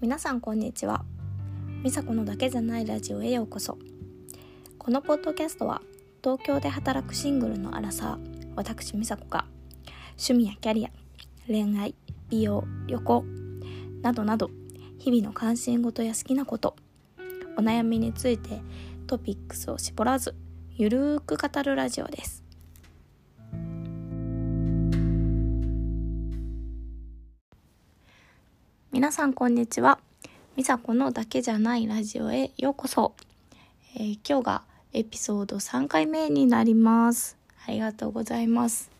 皆さんこんにちは。美佐子のだけじゃないラジオへようこそ。このポッドキャストは東京で働くシングルのアラサー私美佐子が趣味やキャリア恋愛美容旅行などなど日々の関心事や好きなことお悩みについてトピックスを絞らずゆるーく語るラジオです。皆さんこんにちは。みさこのだけじゃないラジオへようこそ、えー、今日がエピソード3回目になります。ありがとうございます。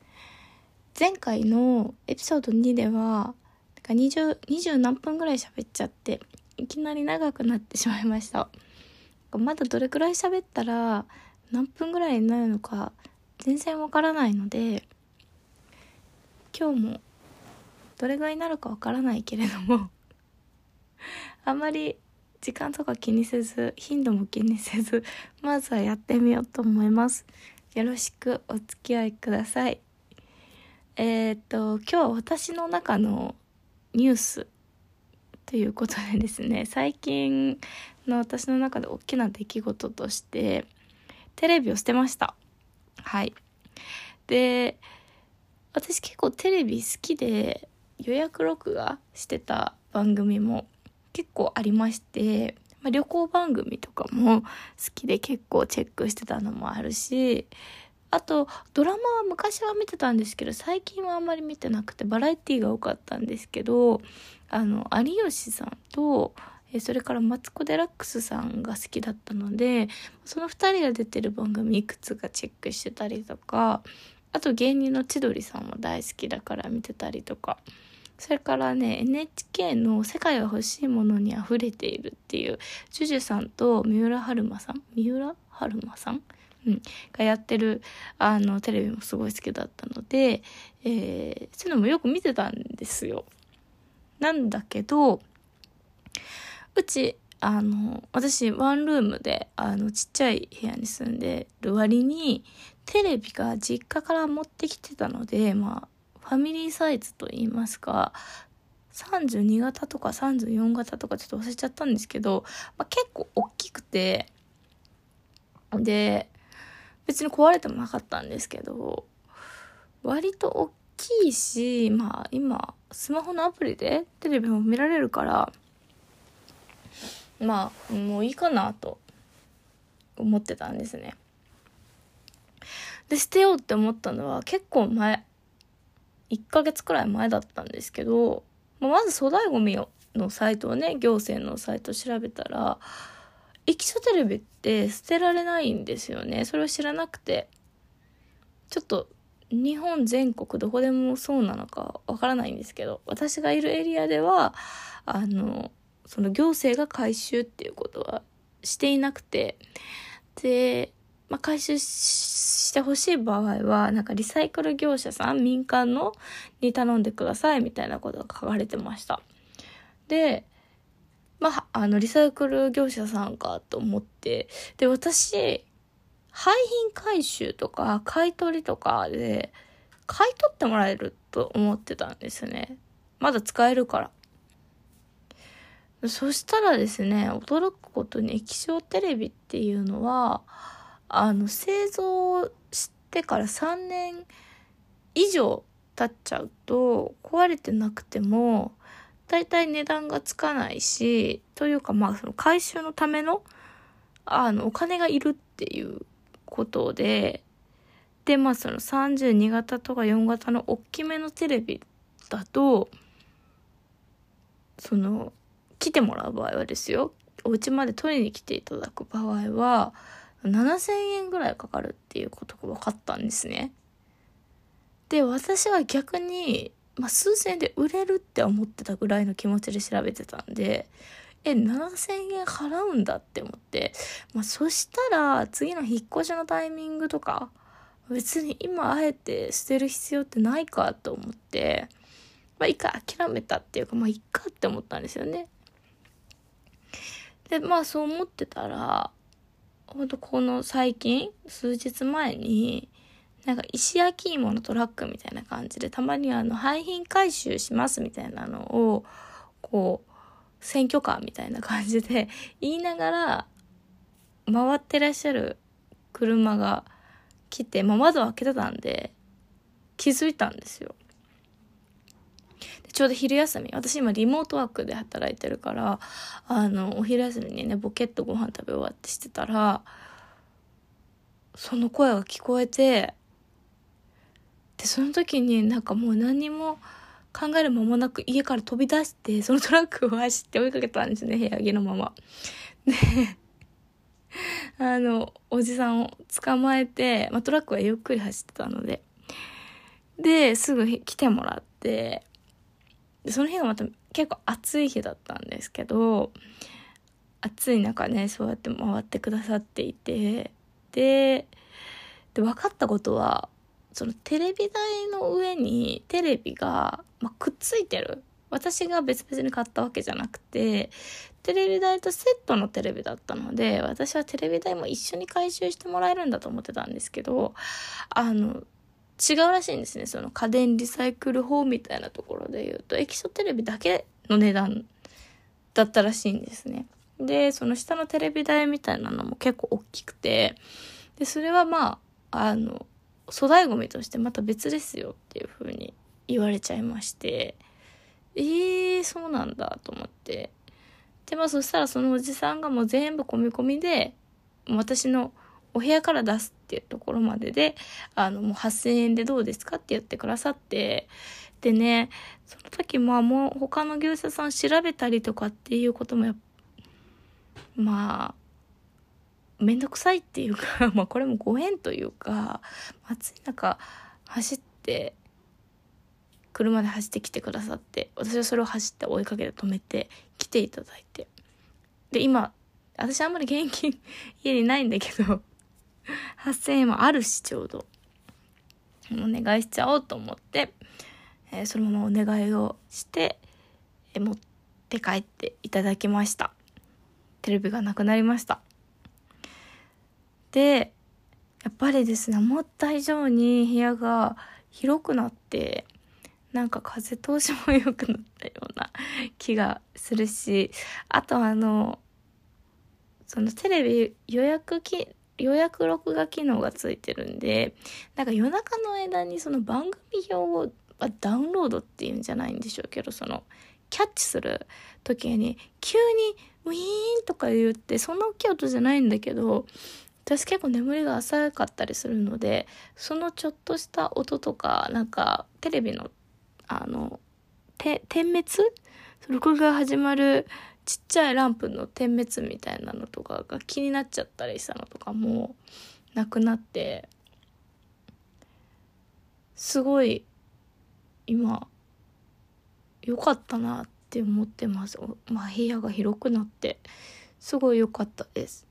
前回のエピソード2では 20, 20何分ぐらい喋っちゃっていきなり長くなってしまいました。まだどれくらい喋ったら何分ぐらいになるのか全然わからないので今日もどれぐらいになるかわからないけれども あんまり時間とか気にせず頻度も気にせずまずはやってみようと思います。よろしくお付き合いください。えー、っと今日は私の中のニュースということでですね最近の私の中で大きな出来事としてテレビを捨てました。はい。で私結構テレビ好きで予約録画してた番組も結構ありまして、まあ、旅行番組とかも好きで結構チェックしてたのもあるしあとドラマは昔は見てたんですけど最近はあんまり見てなくてバラエティーが多かったんですけどあの有吉さんとそれからマツコ・デラックスさんが好きだったのでその2人が出てる番組いくつかチェックしてたりとかあと芸人の千鳥さんも大好きだから見てたりとかそれからね NHK の「世界は欲しいものにあふれている」っていうジュジュさんと三浦春馬さん三浦春馬さん、うん、がやってるあのテレビもすごい好きだったので、えー、そういうのもよく見てたんですよ。なんだけどうちあの私ワンルームであのちっちゃい部屋に住んでる割にテレビが実家から持ってきてたのでまあファミリーサイズと言いますか、32型とか34型とかちょっと忘れちゃったんですけど、まあ、結構大きくて、で、別に壊れてもなかったんですけど、割と大きいし、まあ今、スマホのアプリでテレビも見られるから、まあ、もういいかなと思ってたんですね。で、捨てようって思ったのは結構前、1ヶ月くらい前だったんですけど、まず粗大ごみのサイトをね、行政のサイトを調べたら、液晶テレビって捨てられないんですよね。それを知らなくて。ちょっと日本全国どこでもそうなのかわからないんですけど、私がいるエリアでは、あの、その行政が回収っていうことはしていなくて、で、まあ、回収してほしい場合は、なんかリサイクル業者さん、民間のに頼んでくださいみたいなことが書かれてました。で、まあ、あの、リサイクル業者さんかと思って、で、私、廃品回収とか買い取りとかで買い取ってもらえると思ってたんですね。まだ使えるから。そしたらですね、驚くことに液晶テレビっていうのは、あの製造してから3年以上経っちゃうと壊れてなくても大体値段がつかないしというかまあその回収のためのあのお金がいるっていうことででまあその32型とか4型の大きめのテレビだとその来てもらう場合はですよ。お家まで取りに来ていただく場合は7000円ぐらいかかるっていうことが分かったんですね。で、私は逆に、まあ、数千円で売れるって思ってたぐらいの気持ちで調べてたんで、え、7000円払うんだって思って、まあ、そしたら次の引っ越しのタイミングとか、別に今あえて捨てる必要ってないかと思って、まあ一回諦めたっていうか、まあいっかって思ったんですよね。で、まあそう思ってたら、ほんとこの最近、数日前に、なんか石焼き芋のトラックみたいな感じで、たまにあの廃品回収しますみたいなのを、こう、選挙カーみたいな感じで言いながら回ってらっしゃる車が来て、まあ、窓を開けてたんで気づいたんですよ。ちょうど昼休み私今リモートワークで働いてるからあのお昼休みにねボケっとご飯食べ終わってしてたらその声が聞こえてでその時になんかもう何も考える間もなく家から飛び出してそのトラックを走って追いかけたんですね部屋着のまま。であのおじさんを捕まえて、まあ、トラックはゆっくり走ってたのでですぐ来てもらってでその日がまた結構暑い日だったんですけど暑い中ねそうやって回ってくださっていてでで分かったことはそのテレビ台の上にテレビが、まあ、くっついてる。私が別々に買ったわけじゃなくてテレビ台とセットのテレビだったので私はテレビ台も一緒に回収してもらえるんだと思ってたんですけどあの違うらしいんですね。その家電リサイクル法みたいなところで言うと液晶テレビだけの値段だったらしいんですね。でその下のテレビ台みたいなのも結構大きくてでそれはまああの粗大ごみとしてまた別ですよっていう風に言われちゃいましてえー、そうなんだと思って。でまあそしたらそのおじさんがもう全部込み込みで私のお部屋から出すっていうところまでで、あの、もう8000円でどうですかって言ってくださって、でね、その時まあもう他の業者さん調べたりとかっていうこともまあ、めんどくさいっていうか、まあこれもご縁というか、暑い中走って、車で走ってきてくださって、私はそれを走って追いかけて止めて来ていただいて。で、今、私あんまり現金 家にないんだけど、8000円もあるしちょうど。お願いしちゃおうと思って、えー、そのままお願いをして、えー、持って帰っていただきました。テレビがなくなりました。でやっぱりですね思った以上に部屋が広くなってなんか風通しも良くなったような 気がするしあとあのそのテレビ予約き予約録画機能がついてるんで、なんか夜中の間にその番組表をダウンロードっていうんじゃないんでしょうけど、その、キャッチする時に、急にウィーンとか言って、そんな大きい音じゃないんだけど、私結構眠りが浅かったりするので、そのちょっとした音とか、なんか、テレビの、あの、点滅？録画始まるちっちゃいランプの点滅みたいなのとかが気になっちゃったりしたのとかもなくなってすごい今良かったなって思ってます。まあ部屋が広くなってすごい良かったです。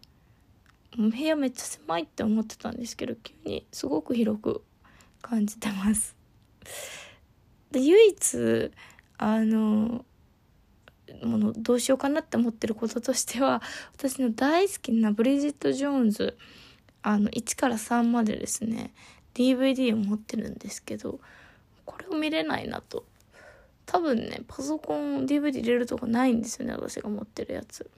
部屋めっちゃ狭いって思ってたんですけど急にすごく広く感じてます。で唯一あのものどうしようかなって思ってることとしては私の大好きなブリジット・ジョーンズあの1から3までですね DVD を持ってるんですけどこれを見れないなと。多分ねパソコン DVD 入れるとこないんですよね私が持ってるやつ。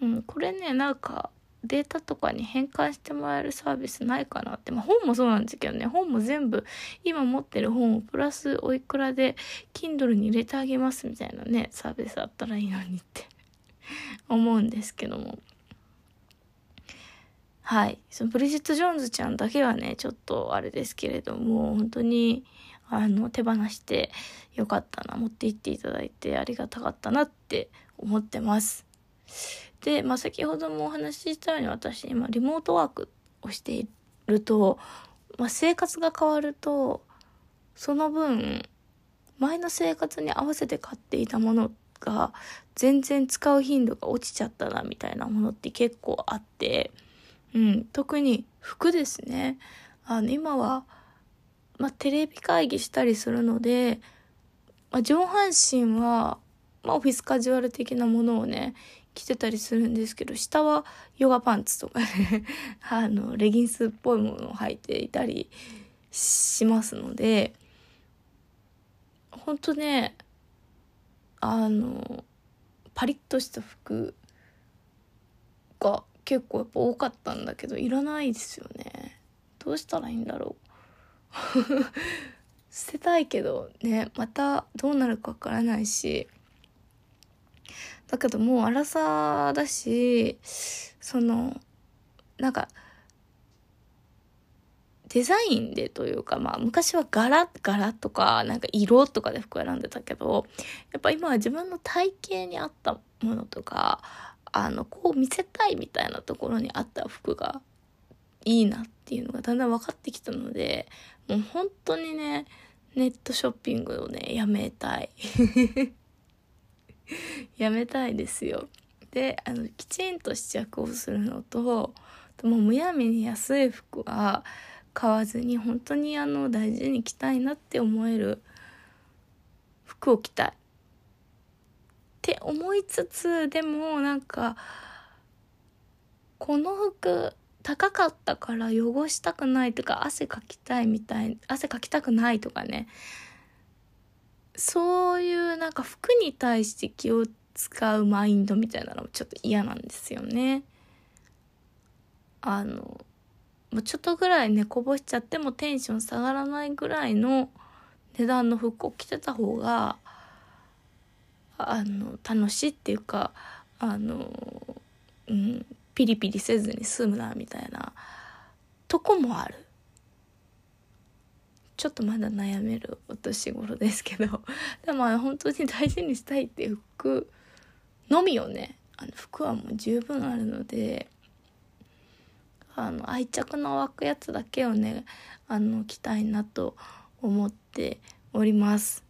うんこれねなんかデータとかに変換してもらえるサービスないかなって。まあ本もそうなんですけどね、本も全部今持ってる本をプラスおいくらで Kindle に入れてあげますみたいなね、サービスあったらいいのにって 思うんですけども。はい。そのブリジット・ジョーンズちゃんだけはね、ちょっとあれですけれども、本当に、あの、手放してよかったな、持って行っていただいてありがたかったなって思ってます。で、まあ、先ほどもお話ししたように私今リモートワークをしていると、まあ、生活が変わるとその分前の生活に合わせて買っていたものが全然使う頻度が落ちちゃったなみたいなものって結構あって、うん、特に服ですね。あの今は、まあ、テレビ会議したりするので、まあ、上半身は、まあ、オフィスカジュアル的なものをね着てたりするんですけど下はヨガパンツとかね あのレギンスっぽいものを履いていたりしますので本当ねあのパリッとした服が結構やっぱ多かったんだけどいらないですよね。どうしたらいいんだろう。捨てたいけどねまたどうなるかわからないしだけどもう荒さだしそのなんかデザインでというか、まあ昔は柄、柄とか、なんか色とかで服選んでたけど、やっぱ今は自分の体型に合ったものとか、あの、こう見せたいみたいなところに合った服がいいなっていうのがだんだん分かってきたので、もう本当にね、ネットショッピングをね、やめたい。やめたいですよ。で、あの、きちんと試着をするのと、もうむやみに安い服は、買わずに本当にあの大事に着たいなって思える服を着たいって思いつつでもなんかこの服高かったから汚したくないとか汗かきたいみたい汗かきたくないとかねそういうなんか服に対して気を使うマインドみたいなのもちょっと嫌なんですよね。あのもうちょっとぐらいねこぼしちゃってもテンション下がらないぐらいの値段の服を着てた方があの楽しいっていうかあの、うん、ピリピリせずに済むなみたいなとこもある。ちょっとまだ悩めるお年頃ですけど でも本当に大事にしたいっていう服のみをねあの服はもう十分あるのであの愛着の湧くやつだけをねあの着たいなと思っております。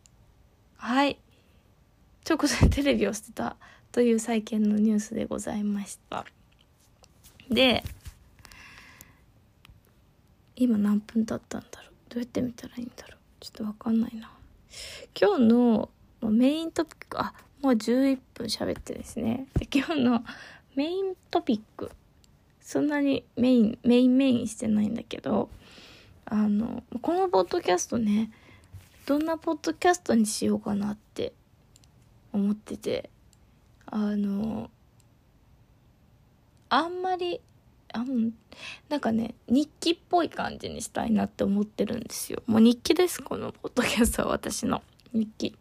はい。ということでテレビを捨てたという最近のニュースでございました。で今何分経ったんだろう。うやって見たらいいんだろう。ちょっとわかんないな。今日のメイントピックあもう11分喋ってですね。で今日のメイントピックそんなにメイン、メインメインしてないんだけど、あの、このポッドキャストね、どんなポッドキャストにしようかなって思ってて、あの、あんまり、あん、なんかね、日記っぽい感じにしたいなって思ってるんですよ。もう日記です、このポッドキャストは私の日記。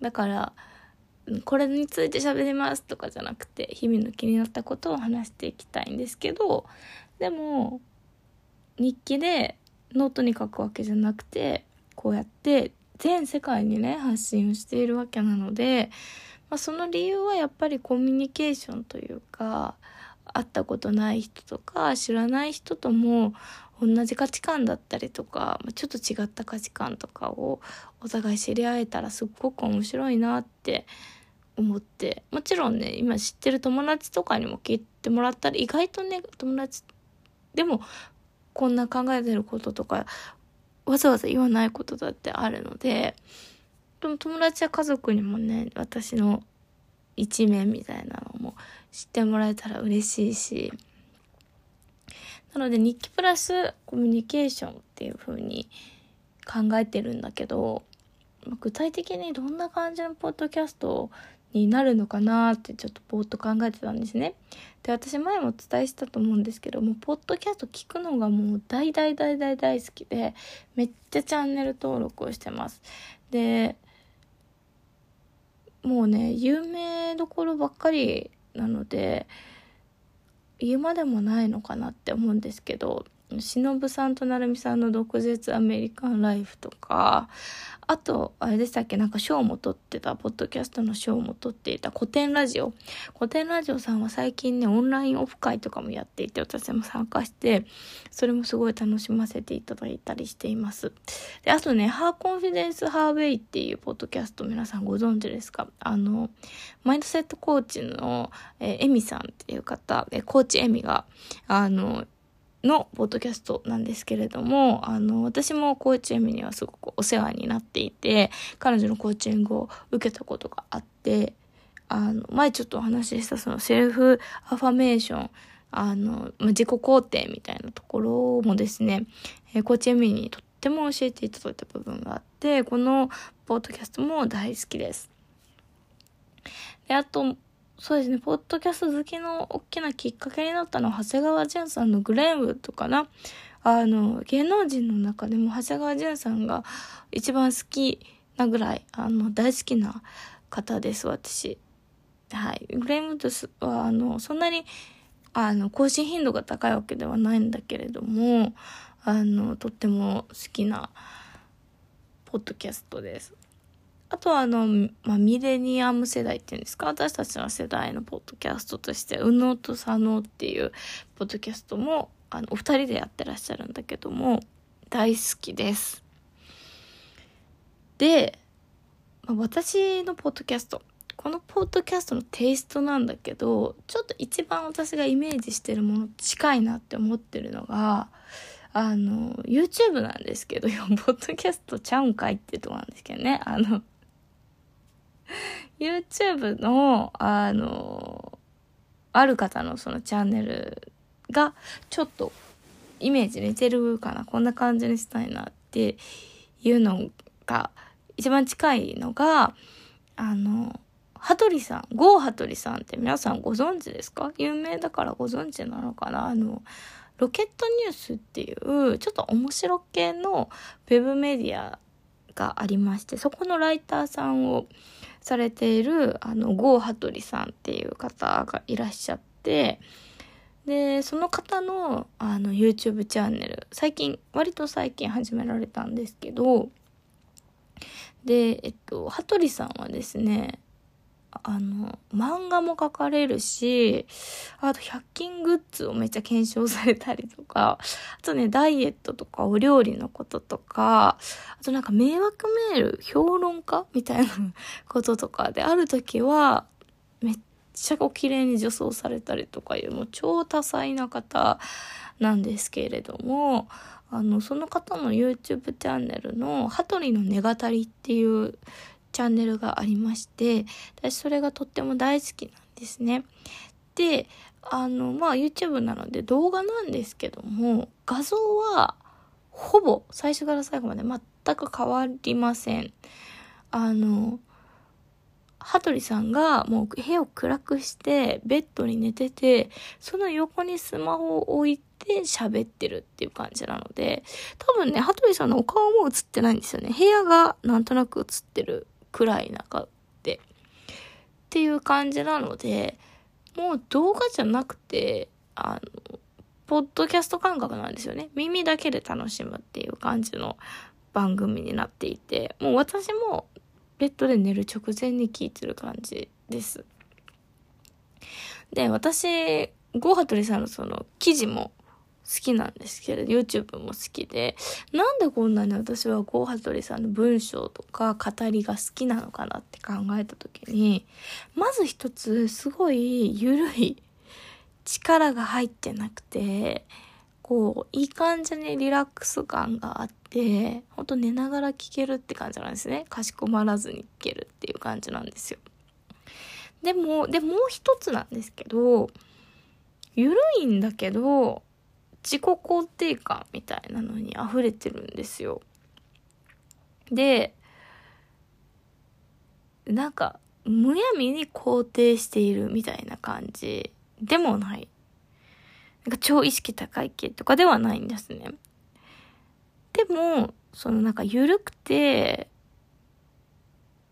だから、これについて喋りますとかじゃなくて日々の気になったことを話していきたいんですけどでも日記でノートに書くわけじゃなくてこうやって全世界にね発信をしているわけなので、まあ、その理由はやっぱりコミュニケーションというか会ったことない人とか知らない人とも同じ価値観だったりとかちょっと違った価値観とかをお互い知り合えたらすっごく面白いなって思ってもちろんね今知ってる友達とかにも聞いてもらったら意外とね友達でもこんな考えてることとかわざわざ言わないことだってあるのででも友達や家族にもね私の一面みたいなの知ってもらえたら嬉しいしなので日記プラスコミュニケーションっていう風に考えてるんだけど具体的にどんな感じのポッドキャストになるのかなってちょっとぼーっと考えてたんですね。で私前もお伝えしたと思うんですけどもポッドキャスト聞くのがもう大大大大大好きでめっちゃチャンネル登録をしてます。でもうね有名どころばっかりなので言うまでもないのかなって思うんですけど忍さんと成美さんの毒舌アメリカンライフとかあとあれでしたっけなんか賞も取ってたポッドキャストの賞も取っていた古典ラジオ。古典ラジオさんは最近ねオンラインオフ会とかもやっていて私も参加してそれもすごい楽しませていただいたりしています。であとねハーコンフィデンスハーウェイっていうポッドキャスト皆さんご存知ですか？あのマインドセットコーチのえエミさんっていう方コーチエミがあののポッドキャストなんですけれども、あの、私もコーチエミにはすごくお世話になっていて、彼女のコーチングを受けたことがあって、あの、前ちょっとお話ししたそのセルフアファメーション、あの、ま自己肯定みたいなところもですね、えコーチエミにとっても教えていただいた部分があって、このポッドキャストも大好きです。で、あと、そうですね、ポッドキャスト好きの大きなきっかけになったのは、長谷川淳さんのグレンウッドかな。あの、芸能人の中でも長谷川淳さんが一番好きなぐらい、あの、大好きな方です、私。はい。グレンウッドは、あの、そんなに、あの、更新頻度が高いわけではないんだけれども、あの、とっても好きな、ポッドキャストです。あとはあの、まあ、ミレニアム世代っていうんですか？私たちの世代のポッドキャストとして、うのと佐野っていうポッドキャストも、あの、お二人でやってらっしゃるんだけども、大好きです。で、まあ、私のポッドキャスト、このポッドキャストのテイストなんだけど、ちょっと一番私がイメージしてるもの近いなって思ってるのが、あの、YouTube なんですけど、ポッドキャストちゃうんかいってとこなんですけどね。あの、YouTube の、あの、ある方のそのチャンネルがちょっとイメージ似てるかな。こんな感じにしたいなっていうのが、一番近いのが、あの、羽鳥さん、ゴー羽鳥さんって皆さんご存知ですか？有名だからご存知なのかな？あの、ロケットニュースっていう、ちょっと面白系のウェブメディアがありまして、そこのライターさんをされている、あの、郷羽鳥さんっていう方がいらっしゃって、で、その方の、あの、YouTube チャンネル、最近、割と最近始められたんですけど、で、えっと、羽鳥さんはですね、あの、漫画も描かれるし、あと100均グッズをめっちゃ検証されたりとか、あとね、ダイエットとかお料理のこととか、あとなんか迷惑メール、評論家みたいなこととかで、ある時は、めっちゃこう綺麗に女装されたりとかいう、もう超多彩な方なんですけれども、あの、その方の YouTube チャンネルの、羽鳥の寝語りっていうチャンネルがありまして、私それがとっても大好きなんですね。で、あの、まあ YouTube なので動画なんですけども、画像はほぼ最初から最後まで全く変わりません。あの、羽鳥さんがもう部屋を暗くしてベッドに寝てて、その横にスマホを置いて喋ってるっていう感じなので、多分ね、羽鳥さんのお顔も映ってないんですよね。部屋がなんとなく映ってるくらい中で。っていう感じなので、もう動画じゃなくて、あの、ポッドキャスト感覚なんですよね。耳だけで楽しむっていう感じの番組になっていて、もう私もベッドで寝る直前に聞いてる感じです。で、私、ゴーハトリさんのその記事も好きなんですけれど、YouTube も好きで、なんでこんなに私はゴーハトリさんの文章とか語りが好きなのかなって考えた時に、まず一つ、すごい緩い力が入ってなくて、こう、いい感じにリラックス感があって、ほんと寝ながら聞けるって感じなんですね。かしこまらずに聞けるっていう感じなんですよ。でも、で、もう一つなんですけど、緩いんだけど、自己肯定感みたいなのに溢れてるんですよ。で、なんか、むやみに肯定しているみたいな感じでもない。なんか超意識高い系とかではないんですね。でも、そのなんか緩くて、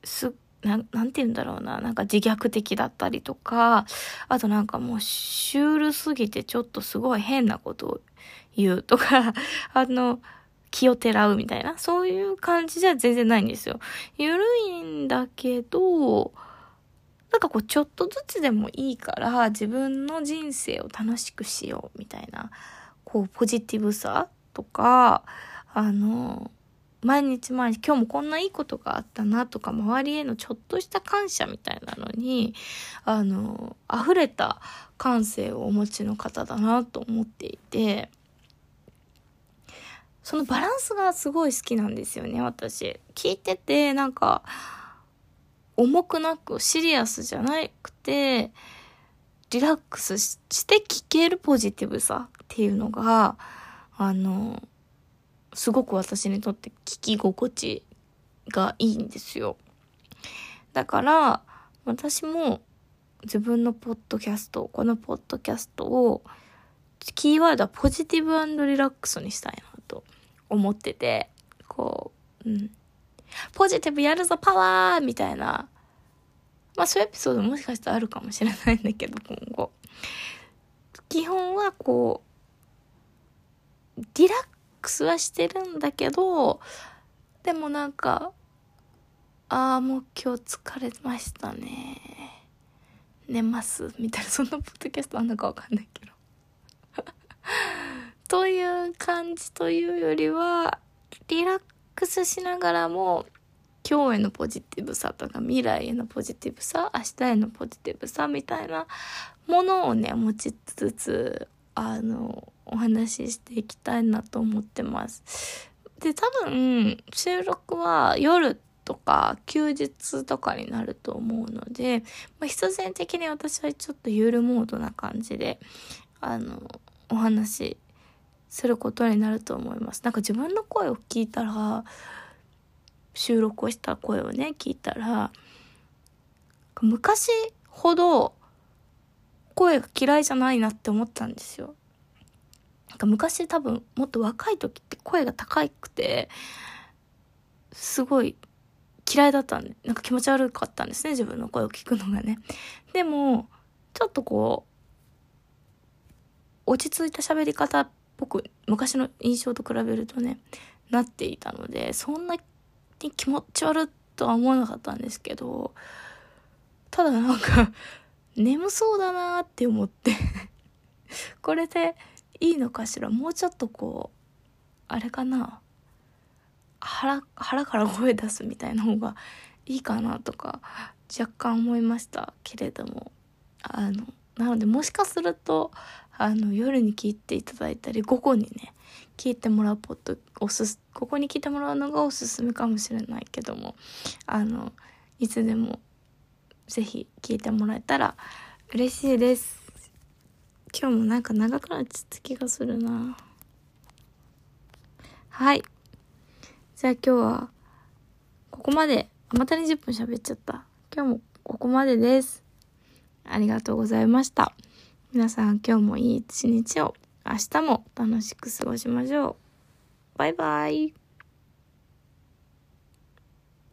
す、ななんて言うんだろうな。なんか自虐的だったりとか、あとなんかもうシュールすぎてちょっとすごい変なことを言うとか、あの、気をてらうみたいな、そういう感じじゃ全然ないんですよ。ゆるいんだけど、なんかこうちょっとずつでもいいから自分の人生を楽しくしようみたいな、こうポジティブさとか、あの、毎日毎日今日もこんないいことがあったなとか周りへのちょっとした感謝みたいなのにあの溢れた感性をお持ちの方だなと思っていてそのバランスがすごい好きなんですよね私。聞いててなんか重くなくシリアスじゃなくてリラックスして聞けるポジティブさっていうのがあのすごく私にとって聞き心地がいいんですよ。だから、私も自分のポッドキャスト、このポッドキャストを、キーワードはポジティブリラックスにしたいなと思ってて、こう、うん。ポジティブやるぞパワーみたいな、まあそういうエピソードもしかしたらあるかもしれないんだけど、今後。基本はこう、リラックスはしてるんだけど、でもなんか、ああ、もう今日疲れましたね。寝ます。みたいな、そんなポッドキャストあんのかわかんないけど。という感じというよりは、リラックスしながらも、今日へのポジティブさとか未来へのポジティブさ明日へのポジティブさみたいなものをね持ちつつあのお話ししていきたいなと思ってます。で多分収録は夜とか休日とかになると思うので、まあ、必然的に私はちょっとゆるモードな感じであのお話することになると思います。なんか自分の声を聞いたら収録をした声をね聞いたら昔ほど声が嫌いじゃないなって思ったんですよ。なんか昔多分もっと若い時って声が高くてすごい嫌いだったんでなんか気持ち悪かったんですね自分の声を聞くのがね。でもちょっとこう落ち着いた喋り方っぽく昔の印象と比べるとねなっていたのでそんなに気持ち悪いとは思わなかったんですけど、ただなんか、眠そうだなって思って。これでいいのかしら？もうちょっとこう、あれかな？腹、腹から声出すみたいな方がいいかなとか、若干思いました。けれども、あの、なのでもしかすると、あの、夜に聞いていただいたり、午後にね、聞いてもらうポッドおすすここに聞いてもらうのがおすすめかもしれないけどもあのいつでも是非聞いてもらえたら嬉しいです。今日もなんか長くなっちゃった気がするな。はい。じゃあ今日はここまで。また20分喋っちゃった。今日もここまでです。ありがとうございました。皆さん今日もいい一日を明日も楽しく過ごしましょう。バイバイ。